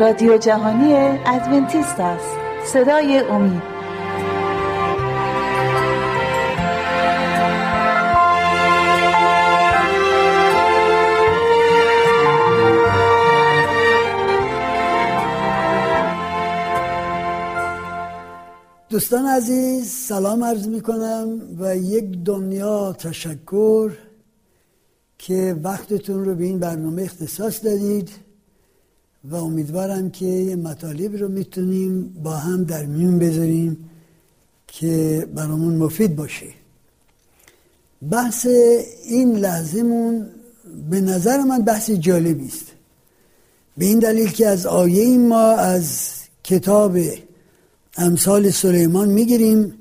رادیو جهانی ادونتیست است. صدای امید. دوستان عزیز سلام عرض می کنم و یک دنیا تشکر که وقتتون رو به این برنامه اختصاص دادید. و امیدوارم که مطالب رو می‌تونیم با هم در میون بذاریم که برامون مفید باشه. بحث این لحظهمون به نظر من بحث جالبی است. به این دلیل که از آیه ما از کتاب امثال سلیمان می‌گیریم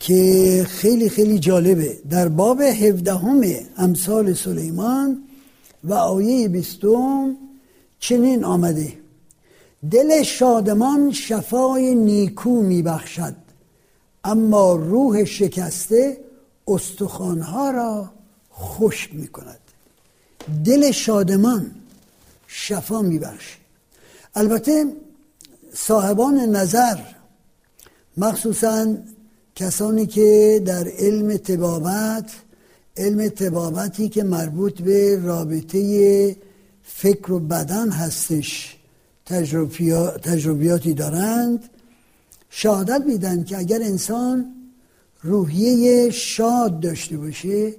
که خیلی خیلی جالبه. در باب هفدهم امثال سلیمان و آیه بیستم چنین آمده. دل شادمان شفای نیکو میبخشد اما روح شکسته استخوانها را خشک می‌کند. دل شادمان شفا میبخشه. البته صاحبان نظر مخصوصا کسانی که در علم تبابت علم تبابتی که مربوط به رابطه فکر و بدن هستش. تجربیاتی دارند. شهادت میدن که اگر انسان روحیه شاد داشته باشه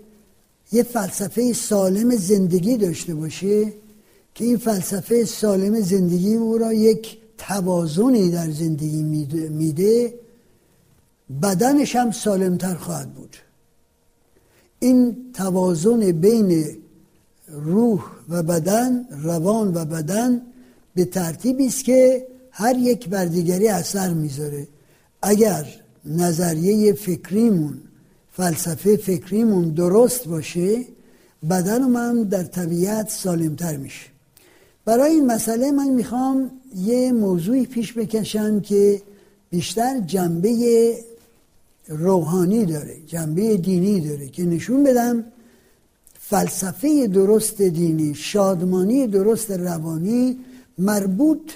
یه فلسفه سالم زندگی داشته باشه که این فلسفه سالم زندگی او را یک توازنی در زندگی میده بدنش هم سالمتر خواهد بود. این توازن بین روح و بدن روان و بدن به ترتیبی است که هر یک بر دیگری اثر می‌ذاره. اگر نظریه فکریمون فلسفه فکریمون درست باشه بدن هم در طبیعت سالمتر میشه. برای این مسئله من می‌خوام یه موضوعی پیش بکشم که بیشتر جنبه روحانی داره جنبه دینی داره که نشون بدم فلسفه درست دینی شادمانی درست روانی مربوط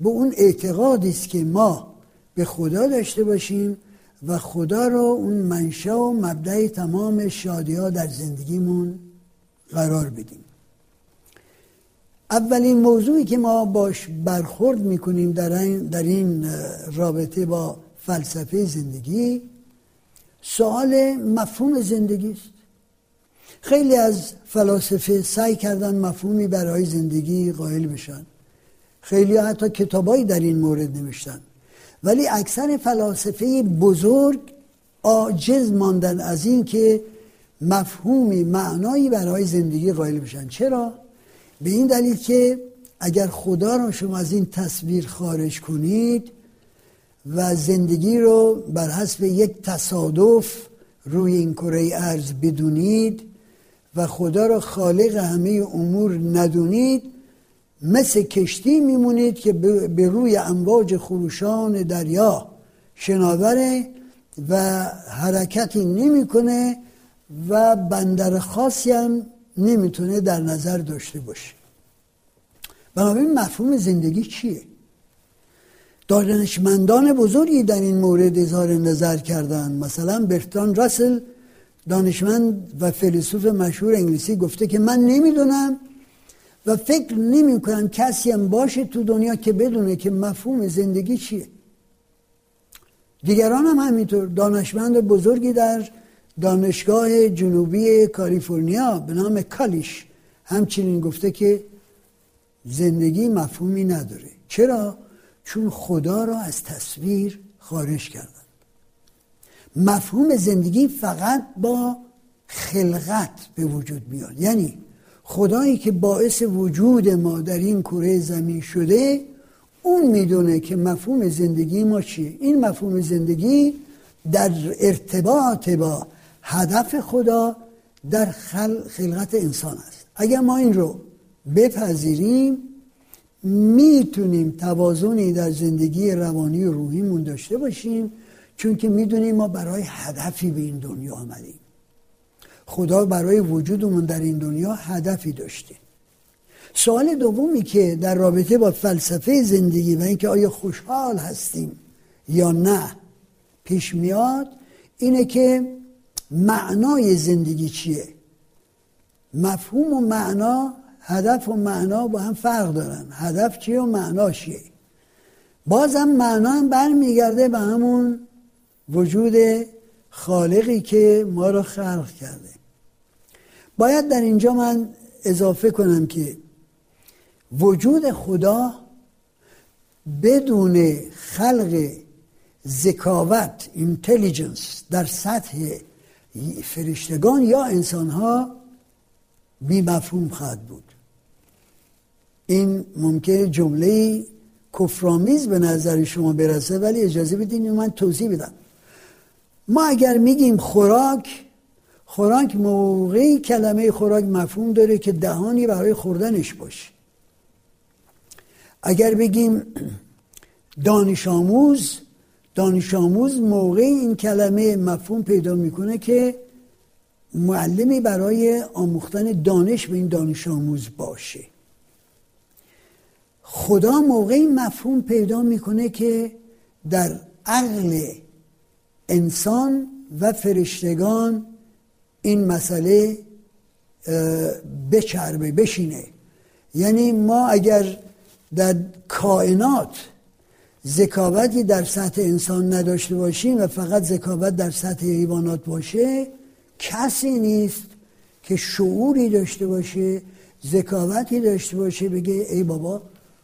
به اون اعتقادی است که ما به خدا داشته باشیم و خدا رو اون منشا و مبدع تمام شادی ها در زندگیمون قرار بدیم. اولین موضوعی که ما باش برخورد می‌کنیم در این, در این رابطه با فلسفه زندگی سوال مفهوم زندگی است. خیلی از فلاسفه سعی کردن مفهومی برای زندگی قائل بشن. خیلی حتی کتابایی در این مورد نوشتن. ولی اکثر فلاسفه بزرگ عاجز ماندن از این که مفهومی معنایی برای زندگی قائل بشن. چرا؟ به این دلیل که اگر خدا را شما از این تصویر خارج کنید و زندگی رو بر حسب یک تصادف روی این کره ارز بدونید و خدا را خالق همه امور ندونید مثل کشتی میمونید که به روی امواج خروشان دریا شناوره و حرکتی نمی‌کنه و بندر خاصی هم نمی‌تونه در نظر داشته باشه. بنابراین مفهوم زندگی چیه؟ دانشمندان بزرگی در این مورد اظهار نظر کردند مثلا برتان راسل دانشمند و فیلسوف مشهور انگلیسی گفته که من نمی‌دونم و فکر نمی کنم کسی هم باشه تو دنیا که بدونه که مفهوم زندگی چیه. دیگران هم همینطور دانشمند بزرگی در دانشگاه جنوبی کالیفرنیا به نام کالیش همچنین گفته که زندگی مفهومی نداره. چرا؟ چون خدا را از تصویر خارج کردن مفهوم زندگی فقط با خلقت به وجود میاد. یعنی خدایی که باعث وجود ما در این کره زمین شده اون می‌دونه که مفهوم زندگی ما چیه. این مفهوم زندگی در ارتباط با هدف خدا در خلقت انسان است. اگر ما این رو بپذیریم می‌تونیم توازنی در زندگی روانی و روحیمون داشته باشیم چون که می‌دونیم ما برای هدفی به این دنیا آمدیم. خدا برای وجودمون در این دنیا هدفی داشته. سوال دومی که در رابطه با فلسفه زندگی و اینکه آیا خوشحال هستیم یا نه پیش میاد اینه که معنای زندگی چیه؟ مفهوم و معنا هدف و معنا با هم فرق دارن. هدف چیه و معنا چیه؟ بازم معنا هم برمیگرده به همون وجود خالقی که ما رو خلق کرده. باید در اینجا من اضافه کنم که وجود خدا بدون خلق ذکاوت اینتلیجنس در سطح فرشتگان یا انسانها بی مفهوم خواهد بود. این ممکن جمله کفرآمیز به نظر شما برسه ولی اجازه بدین من توضیح بدم. ما اگر میگیم خوراک خوراک موقعی کلمه خوراک مفهوم داره که دهانی برای خوردنش باشه. اگر بگیم دانش آموز دانش آموز موقع این کلمه مفهوم پیدا می‌کنه که معلمی برای آموختن دانش به این دانش آموز باشه. خدا موقعی مفهوم پیدا می‌کنه که در عقل انسان و فرشتگان این مسئله بچربه بشینه. یعنی ما اگر در کائنات ذکاوتی در سطح انسان نداشته باشیم و فقط ذکاوت در سطح حیوانات باشه کسی نیست که شعوری داشته باشه ذکاوتی داشته باشه بگه ای بابا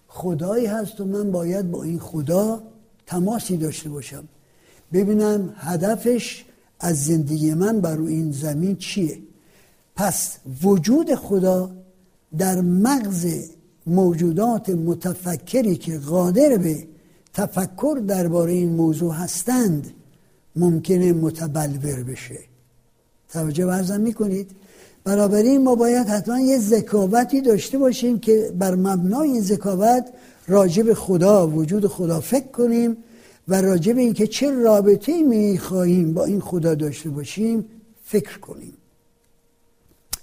خدایی هست و من باید با این خدا تماسی داشته باشم. ببینم هدفش از زندگی من بر این زمین چیه. پس وجود خدا در مغز موجودات متفکری که قادر به تفکر درباره این موضوع هستند ممکنه متبلور بشه. توجه برزم می‌کنید. بنابراین ما باید حتما یه ذکاوتی داشته باشیم که بر مبنای این ذکاوت راجب خدا وجود خدا فکر کنیم. و راجب اینکه چه رابطه می خواهیم با این خدا داشته باشیم فکر کنیم.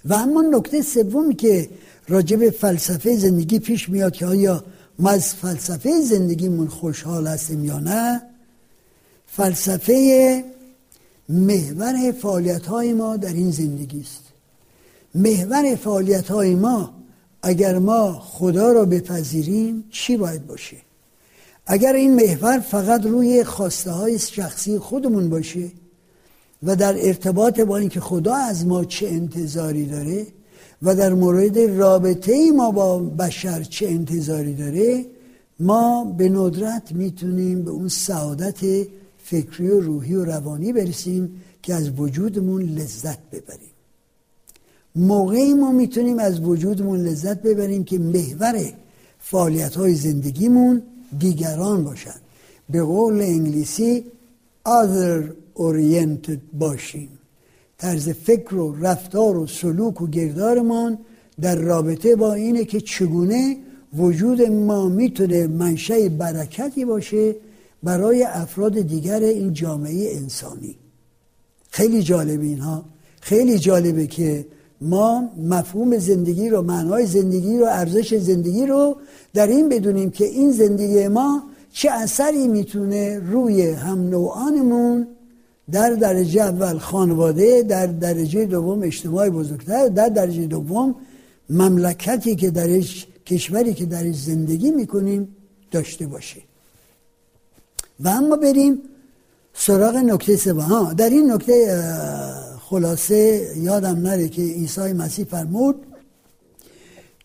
و اما نکته سومی که راجب فلسفه زندگی پیش میاد که آیا ما از فلسفه زندگیمون خوشحال هستیم یا نه فلسفه محور فعالیت های ما در این زندگی است. محور فعالیت های ما اگر ما خدا را بپذیریم چی باید باشه؟ اگر این محور فقط روی خواسته های شخصی خودمون باشه و در ارتباط با اینکه خدا از ما چه انتظاری داره و در مورد رابطه ما با بشر چه انتظاری داره ما به ندرت می‌تونیم به اون سعادت فکری و روحی و روانی برسیم که از وجودمون لذت ببریم. موقعی ما می‌تونیم از وجودمون لذت ببریم که محور فعالیت های زندگیمون دیگران باشن. به قول انگلیسی other oriented باشیم. طرز فکر و رفتار و سلوک و گردارمان در رابطه با اینه که چگونه وجود ما می‌تونه منشه برکتی باشه برای افراد دیگر این جامعه انسانی. خیلی جالب اینها. خیلی جالبه که ما مفهوم زندگی رو معنای زندگی رو ارزش زندگی رو در این بدونیم که این زندگی ما چه اثری می‌تونه روی هم نوعانمون در درجه اول خانواده در درجه دوم اجتماع بزرگتر در درجه دوم مملکتی که درش کشوری که درش زندگی می‌کنیم داشته باشه. و اما بریم سراغ نکته سوم. در این نکته خلاصه یادم نره که عیسی مسیح فرمود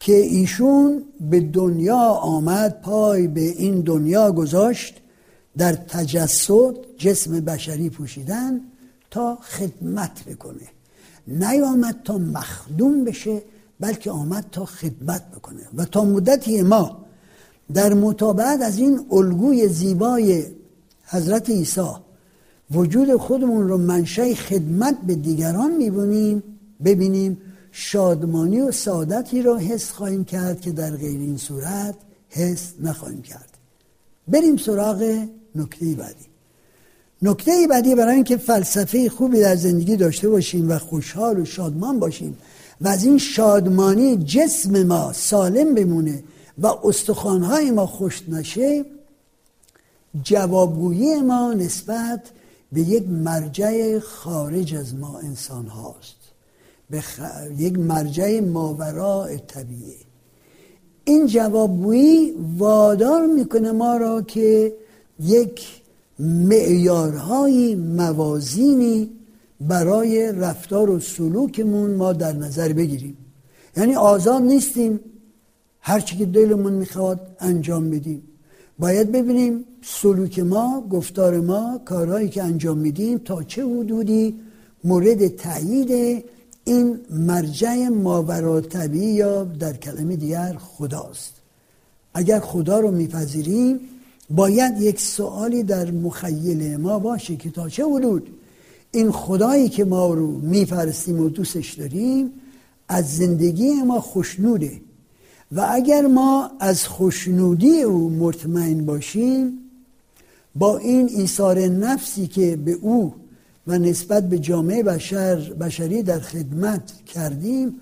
که ایشون به دنیا آمد پای به این دنیا گذاشت در تجسد جسم بشری پوشیدن تا خدمت بکنه. نیامد تا مخدوم بشه بلکه آمد تا خدمت بکنه. و تا مدتی ما در مطابقت از این الگوی زیبای حضرت عیسی وجود خودمون رو منشه خدمت به دیگران می‌بینیم ببینیم. شادمانی و سعادتی را حس خواهیم کرد که در غیر این صورت حس نخواهیم کرد. بریم سراغ نکته بعدی. نکته بعدی برای اینکه فلسفه خوبی در زندگی داشته باشیم و خوشحال و شادمان باشیم و از این شادمانی جسم ما سالم بمونه و استخوانهای ما خوش نشه جوابگویی ما نسبت به یک مرجع خارج از ما انسان هاست. به یک مرجع ماورا طبیعه. این جوابگویی وادار می‌کنه ما را که یک معیارهای موازینی برای رفتار و سلوکمون ما در نظر بگیریم. یعنی آزاد نیستیم. هرچی که دلمون می‌خواد انجام بدیم. باید ببینیم سلوک ما گفتار ما کارهایی که انجام میدیم تا چه حدودی مورد تایید این مرجع ماورا یا در کلمه دیگر خداست. اگر خدا رو میپذیریم باید یک سوالی در مخیل ما باشه که تا چه حدود این خدایی که ما رو میپرستیم و دوستش داریم از زندگی ما خوشنوده. و اگر ما از خوشنودی او مطمئن باشیم با این ایثار نفسی که به او و نسبت به جامعه بشر بشری در خدمت کردیم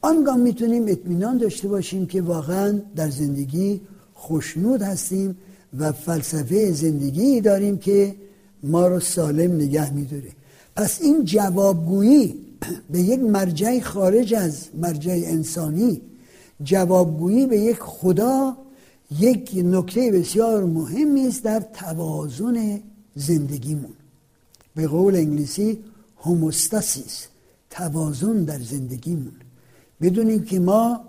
آنگاه می‌تونیم اطمینان داشته باشیم که واقعا در زندگی خوشنود هستیم و فلسفه زندگی داریم که ما رو سالم نگه میداره. پس این جوابگویی به یک مرجع خارج از مرجع انسانی جوابگویی به یک خدا یک نکته بسیار مهمی است در توازن زندگیمون. به قول انگلیسی هوموستاسیس توازن در زندگیمون. بدونیم که ما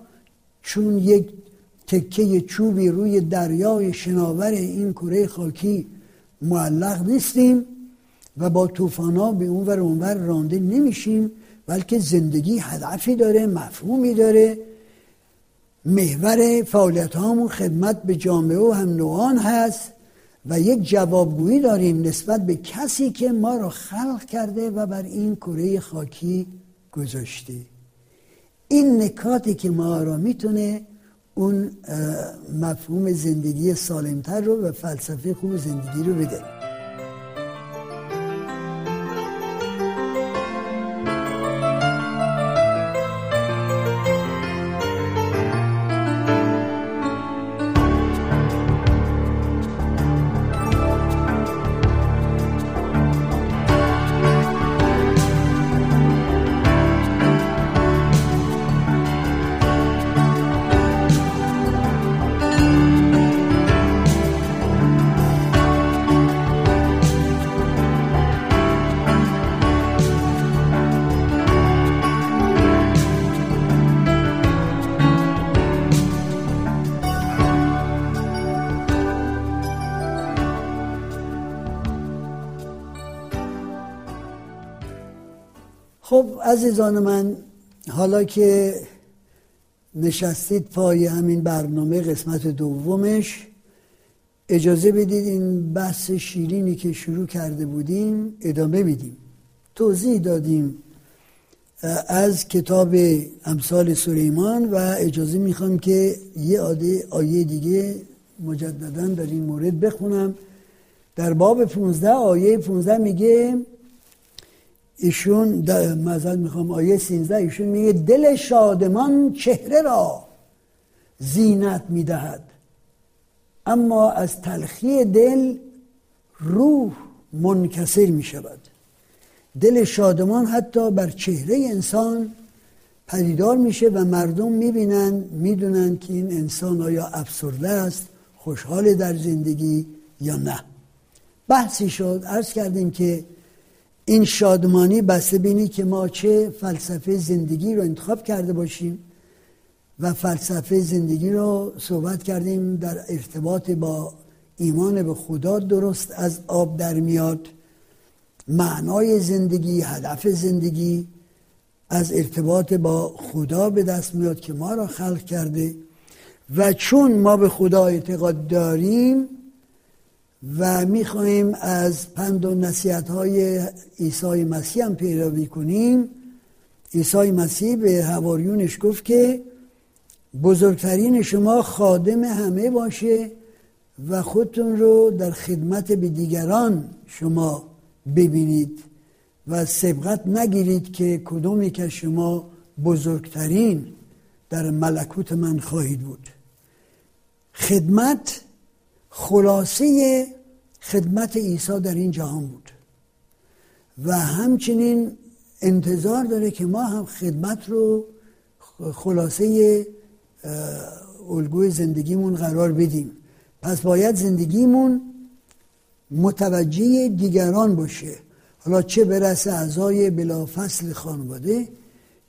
چون یک تکه چوبی روی دریای شناور این کره خاکی معلق نیستیم و با ها به اون ور اونور رانده نمیشیم بلکه زندگی هدفی داره مفهومی داره محور فعالیت هامون خدمت به جامعه و هم نوعان هست و یک جوابگویی داریم نسبت به کسی که ما را خلق کرده و بر این کره خاکی گذاشته. این نکاتی که ما را می‌تونه اون مفهوم زندگی سالمتر رو و فلسفه خوب زندگی رو بده. عزیزان من حالا که نشستید پای همین برنامه قسمت دومش اجازه بدید این بحث شیرینی که شروع کرده بودیم ادامه بدیم. توضیح دادیم از کتاب امثال سلیمان و اجازه می‌خوام که یه عاده آیه دیگه مجددا در این مورد بخونم. در باب 15 آیه 15 میگه ایشون مزد می‌خوام آیه 13 ایشون میگه دل شادمان چهره را زینت می‌دهد. اما از تلخی دل روح منکسر می‌شود. دل شادمان حتی بر چهره انسان پدیدار میشه و مردم می‌بینن می‌دونن که این انسان آیا افسرده است خوشحال در زندگی یا نه. بحثی شد عرض کردیم که این شادمانی بسته بینی که ما چه فلسفه زندگی رو انتخاب کرده باشیم و فلسفه زندگی رو صحبت کردیم در ارتباط با ایمان به خدا درست از آب در میاد. معنای زندگی هدف زندگی از ارتباط با خدا به دست میاد که ما را خلق کرده و چون ما به خدا اعتقاد داریم و می‌خواهیم از پند و نصیحت های عیسی مسیح هم پیروی کنیم. عیسی مسیح به هواریونش گفت که بزرگترین شما خادم همه باشه و خودتون رو در خدمت به دیگران شما ببینید و سبقت نگیرید که کدومی که شما بزرگترین در ملکوت من خواهید بود. خدمت خلاصه خدمت عیسی در این جهان بود. و همچنین انتظار داره که ما هم خدمت رو خلاصه الگوی زندگیمون قرار بدیم. پس باید زندگیمون متوجه دیگران باشه. حالا چه برسه اعضای بلافصل خانواده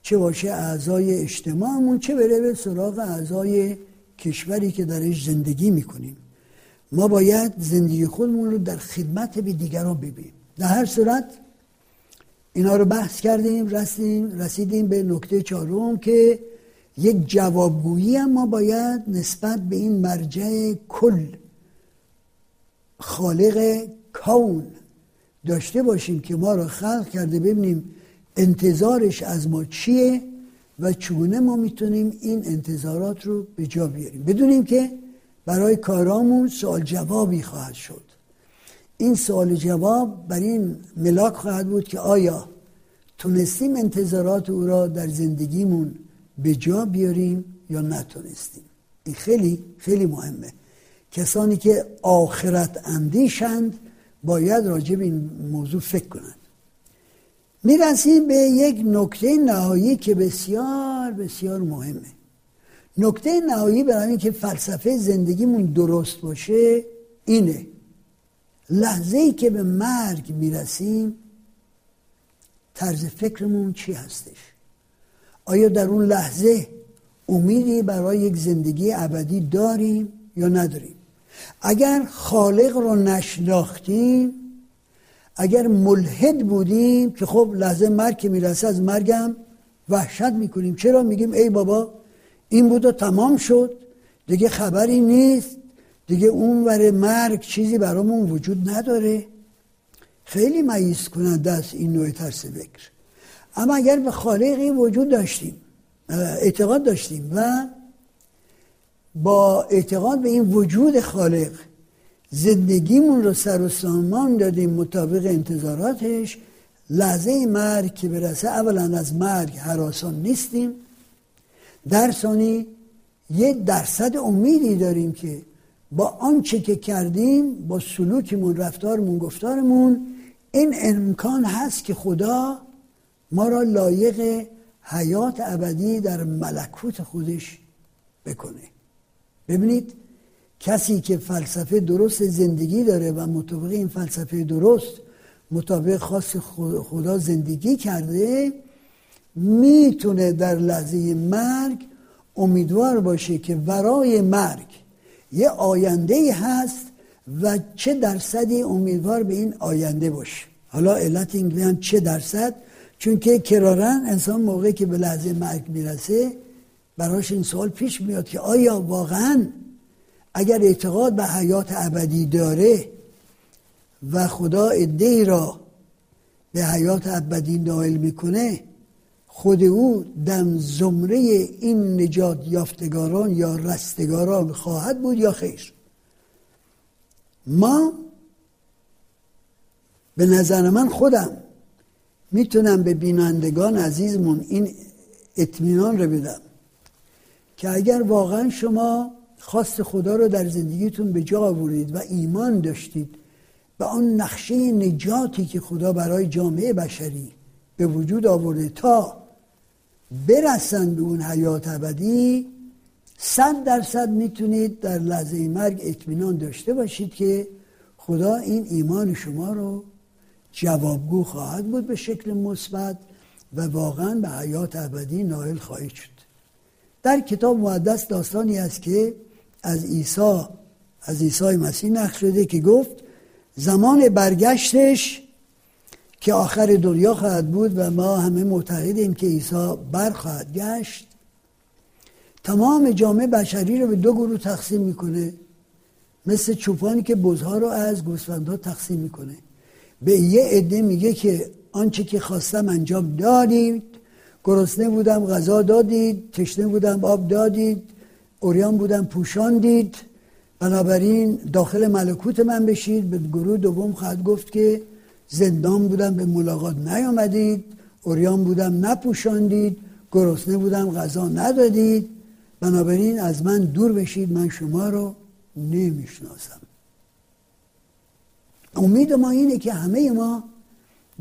چه باشه اعضای اجتماعمون چه بره به سراغ اعضای کشوری که درش زندگی می‌کنیم. ما باید زندگی خودمون رو در خدمت به دیگران ببینیم. در هر صورت اینا رو بحث کردیم رسیدیم, رسیدیم به نکته چهارم که یک جوابگویی هم ما باید نسبت به این مرجع کل خالق کون داشته باشیم که ما را خلق کرده ببینیم انتظارش از ما چیه و چگونه ما می‌تونیم این انتظارات رو به جا بیاریم. بدونیم که برای کارامون سوال جوابی خواهد شد. این سوال جواب بر این ملاک خواهد بود که آیا تونستیم انتظارات او را در زندگیمون به جا بیاریم یا نتونستیم؟ این خیلی خیلی مهمه. کسانی که آخرت اندیشند باید راجع به این موضوع فکر کنند. می‌رسیم به یک نکته نهایی که بسیار بسیار مهمه. نکته نهایی برای که فلسفه زندگیمون درست باشه اینه. لحظه ای که به مرگ می‌رسیم طرز فکرمون چی هستش؟ آیا در اون لحظه امیدی برای یک زندگی ابدی داریم یا نداریم؟ اگر خالق رو نشناختیم اگر ملحد بودیم که خب لحظه مرگ می‌رسه از مرگم وحشت می‌کنیم. چرا میگیم ای بابا؟ این بود و تمام شد. دیگه خبری نیست. دیگه اون ور مرگ چیزی برامون وجود نداره. خیلی مایز کننده است این نوع ترس فکر. اما اگر به خالقی وجود داشتیم اعتقاد داشتیم و با اعتقاد به این وجود خالق زندگیمون رو سر و سامان دادیم مطابق انتظاراتش لحظه مرگ که برسه اولا از مرگ حراسان نیستیم. در ثانی یه درصد امیدی داریم که با آنچه که کردیم با سلوکمون رفتارمون گفتارمون این امکان هست که خدا ما را لایق حیات ابدی در ملکوت خودش بکنه. ببینید کسی که فلسفه درست زندگی داره و مطابق این فلسفه درست مطابق خاص خدا زندگی کرده می‌تونه در لحظه مرگ امیدوار باشه که ورای مرگ یه آینده هست و چه درصدی امیدوار به این آینده باشه. حالا علت این چه درصد؟ چون که کرارن انسان موقعی که به لحظه مرگ می‌رسه براش این سوال پیش میاد که آیا واقعا اگر اعتقاد به حیات ابدی داره و خدا ای را به حیات ابدی نائل می‌کنه خود او دم زمره این نجات یافتگاران یا رستگاران خواهد بود یا خیر. ما به نظر من خودم می‌تونم به بینندگان عزیزمون این اطمینان رو بدم که اگر واقعا شما خواست خدا رو در زندگیتون به جا آورید و ایمان داشتید به آن نقشه نجاتی که خدا برای جامعه بشری به وجود آورده تا برسن به اون حیات ابدی صد درصد می‌تونید در لحظه مرگ اطمینان داشته باشید که خدا این ایمان شما رو جوابگو خواهد بود به شکل مثبت و واقعا به حیات ابدی نائل خواهید شد. در کتاب مقدس داستانی است که از عیسی از عیسی مسیح نقل شده که گفت زمان برگشتش که آخر دنیا خواهد بود و ما همه معتقدیم که عیسی برخواهد گشت. تمام جامعه بشری رو به دو گروه تقسیم می‌کنه. مثل چوپانی که بزها رو از گوسفندها تقسیم می‌کنه. به یه عده میگه که آنچه که خواستم انجام دادید گرسنه بودم غذا دادید تشنه بودم آب دادید اوریان بودم پوشاندید بنابراین داخل ملکوت من بشید. به گروه دوم خواهد گفت که زندان بودم به ملاقات نیامدید. اوریان بودم نپوشاندید. گرسنه بودم غذا ندادید. بنابراین از من دور بشید من شما رو نمی‌شناسم. امید ما اینه که همه ما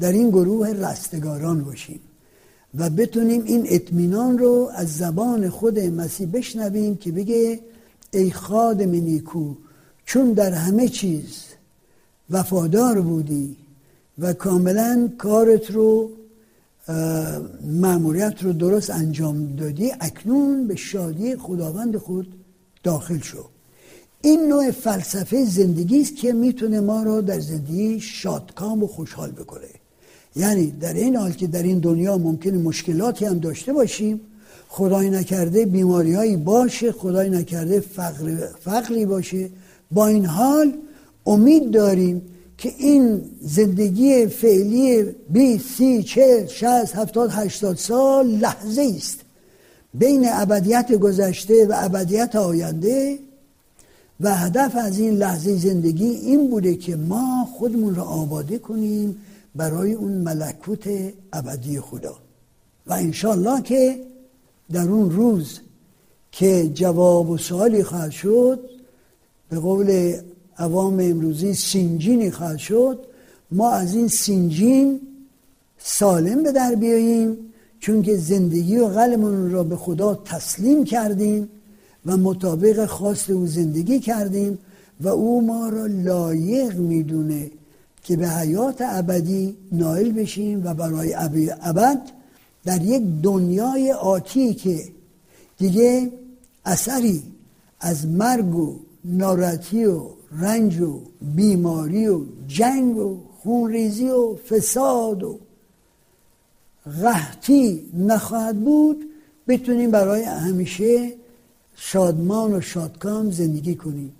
در این گروه رستگاران باشیم و بتونیم این اطمینان رو از زبان خود مسیح بشنویم که بگه ای خادم نیکو چون در همه چیز وفادار بودی و کاملا کارت رو معمولیت رو درست انجام دادی اکنون به شادی خداوند خود داخل شو. این نوع فلسفه زندگی است که می‌تونه ما رو در زندگی شادکام و خوشحال بکنه. یعنی در این حال که در این دنیا ممکن مشکلاتی هم داشته باشیم خدای نکرده بیماریهایی باشه خدای نکرده فقر فقری باشه با این حال امید داریم که این زندگی فعلی 20 30 40 60 70 80 سال لحظه است. بین ابدیت گذشته و ابدیت آینده و هدف از این لحظه زندگی این بوده که ما خودمون را آباده کنیم برای اون ملکوت ابدی خدا. و انشالله که در اون روز که جواب و سوالی خواهد شد به قول عوام امروزی سینجینی خواهد شد. ما از این سینجین سالم به در بیاییم چون که زندگی و قلمون را به خدا تسلیم کردیم و مطابق خواست او زندگی کردیم و او ما را لایق می‌دونه که به حیات ابدی نائل بشیم و برای ابد در یک دنیای آتی که دیگه اثری از مرگ و ناراحتی و رنج و بیماری و جنگ و خونریزی و فساد و قحطی نخواهد بود بتونیم برای همیشه شادمان و شادکام زندگی کنیم.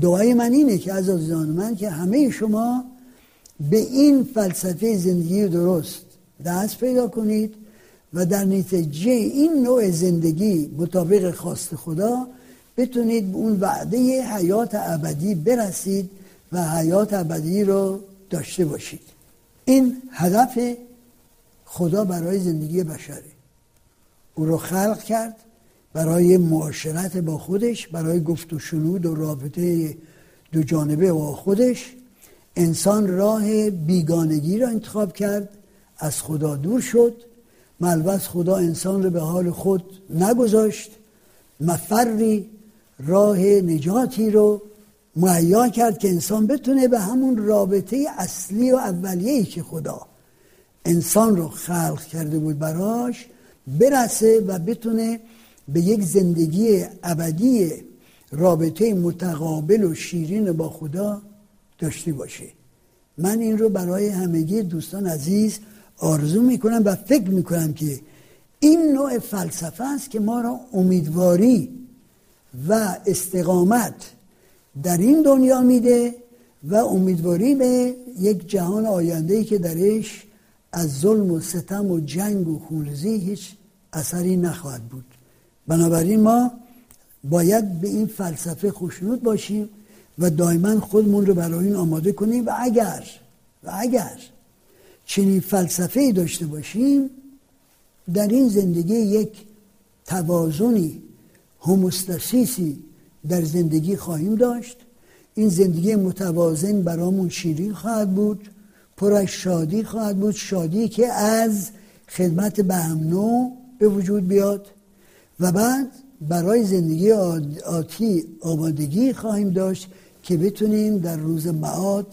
دعای من اینه که از عزیزان من که همه شما به این فلسفه زندگی درست دست پیدا کنید و در نتیجه این نوع زندگی مطابق خواست خدا بتونید به اون وعده حیات ابدی برسید و حیات ابدی رو داشته باشید. این هدف خدا برای زندگی بشره او رو خلق کرد برای معاشرت با خودش برای گفت و شنود و رابطه دو جانبه با خودش. انسان راه بیگانگی را انتخاب کرد از خدا دور شد. ملبس خدا انسان رو به حال خود نگذاشت. مفری راه نجاتی رو مهیا کرد که انسان بتونه به همون رابطه اصلی و اولیه‌ای که خدا انسان رو خلق کرده بود براش برسه و بتونه به یک زندگی ابدی رابطه متقابل و شیرین با خدا داشته باشه. من این رو برای همگی دوستان عزیز آرزو می‌کنم و فکر می‌کنم که این نوع فلسفه است که ما را امیدواری و استقامت در این دنیا میده و امیدواری به یک جهان آینده ای که درش از ظلم و ستم و جنگ و خونریزی هیچ اثری نخواهد بود. بنابراین ما باید به این فلسفه خوشنود باشیم و دائما خودمون رو برای این آماده کنیم و اگر و اگر چنین فلسفه ای داشته باشیم در این زندگی یک توازنی هموستاسیسی در زندگی خواهیم داشت. این زندگی متوازن برامون شیرین خواهد بود پر از شادی خواهد بود شادی که از خدمت به هم نوع به وجود بیاد. و بعد برای زندگی آتی آمادگی خواهیم داشت که بتونیم در روز معاد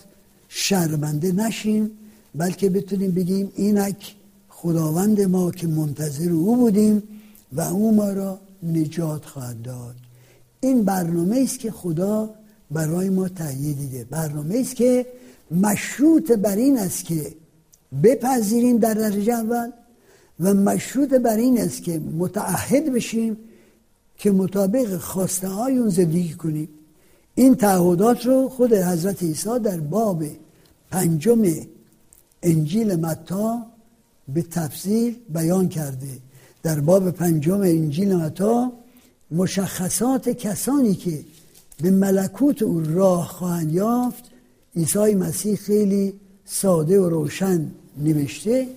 شرمنده نشیم بلکه بتونیم بگیم اینک خداوند ما که منتظر او بودیم و او ما را نجات خواهد داد. این برنامه است که خدا برای ما تهیه دیده برنامه است که مشروط بر این است که بپذیریم در درجه اول و مشروط بر این است که متعهد بشیم که مطابق خواسته های اون زندگی کنیم. این تعهدات رو خود حضرت عیسی در باب پنجم انجیل متا به تفصیل بیان کرده. در باب پنجم انجیل متا مشخصات کسانی که به ملکوت او راه خواهند یافت عیسی مسیح خیلی ساده و روشن نوشته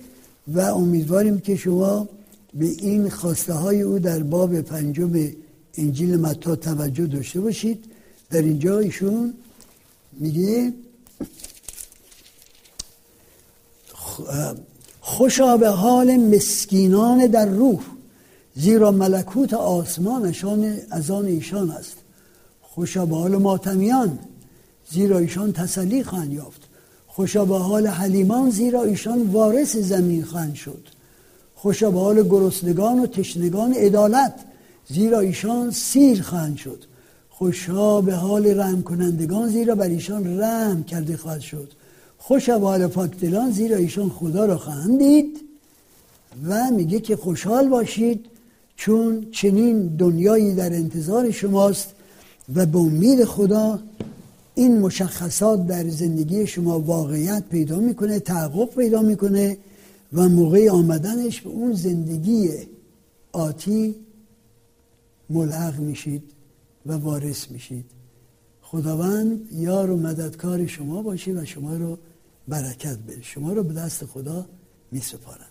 و امیدواریم که شما به این خواسته های او در باب پنجم انجیل متا توجه داشته باشید. در اینجا ایشون میگه خوشا به حال مسکینان در روح زیرا ملکوت آسمانشان از آن ایشان است. خوشا به حال ماتمیان زیرا ایشان تسلی خواهند یافت. خوشا به حال حلیمان زیرا ایشان وارث زمین خواهند شد. خوشا به حال گرسنگان و تشنگان عدالت زیرا ایشان سیر خواهند شد. خوشا به حال رحم کنندگان زیرا بر ایشان رحم کرده خواهد شد. خوشا به حال پاکدلان زیرا ایشان خدا را خواهند دید و میگه که خوشحال باشید چون چنین دنیایی در انتظار شماست و به امید خدا این مشخصات در زندگی شما واقعیت پیدا می‌کنه تحقق پیدا می‌کنه و موقع آمدنش به اون زندگی آتی ملحق میشید و وارث میشید. خداوند یار و مددکار شما باشی و شما رو برکت بده. شما رو به دست خدا میسپارم.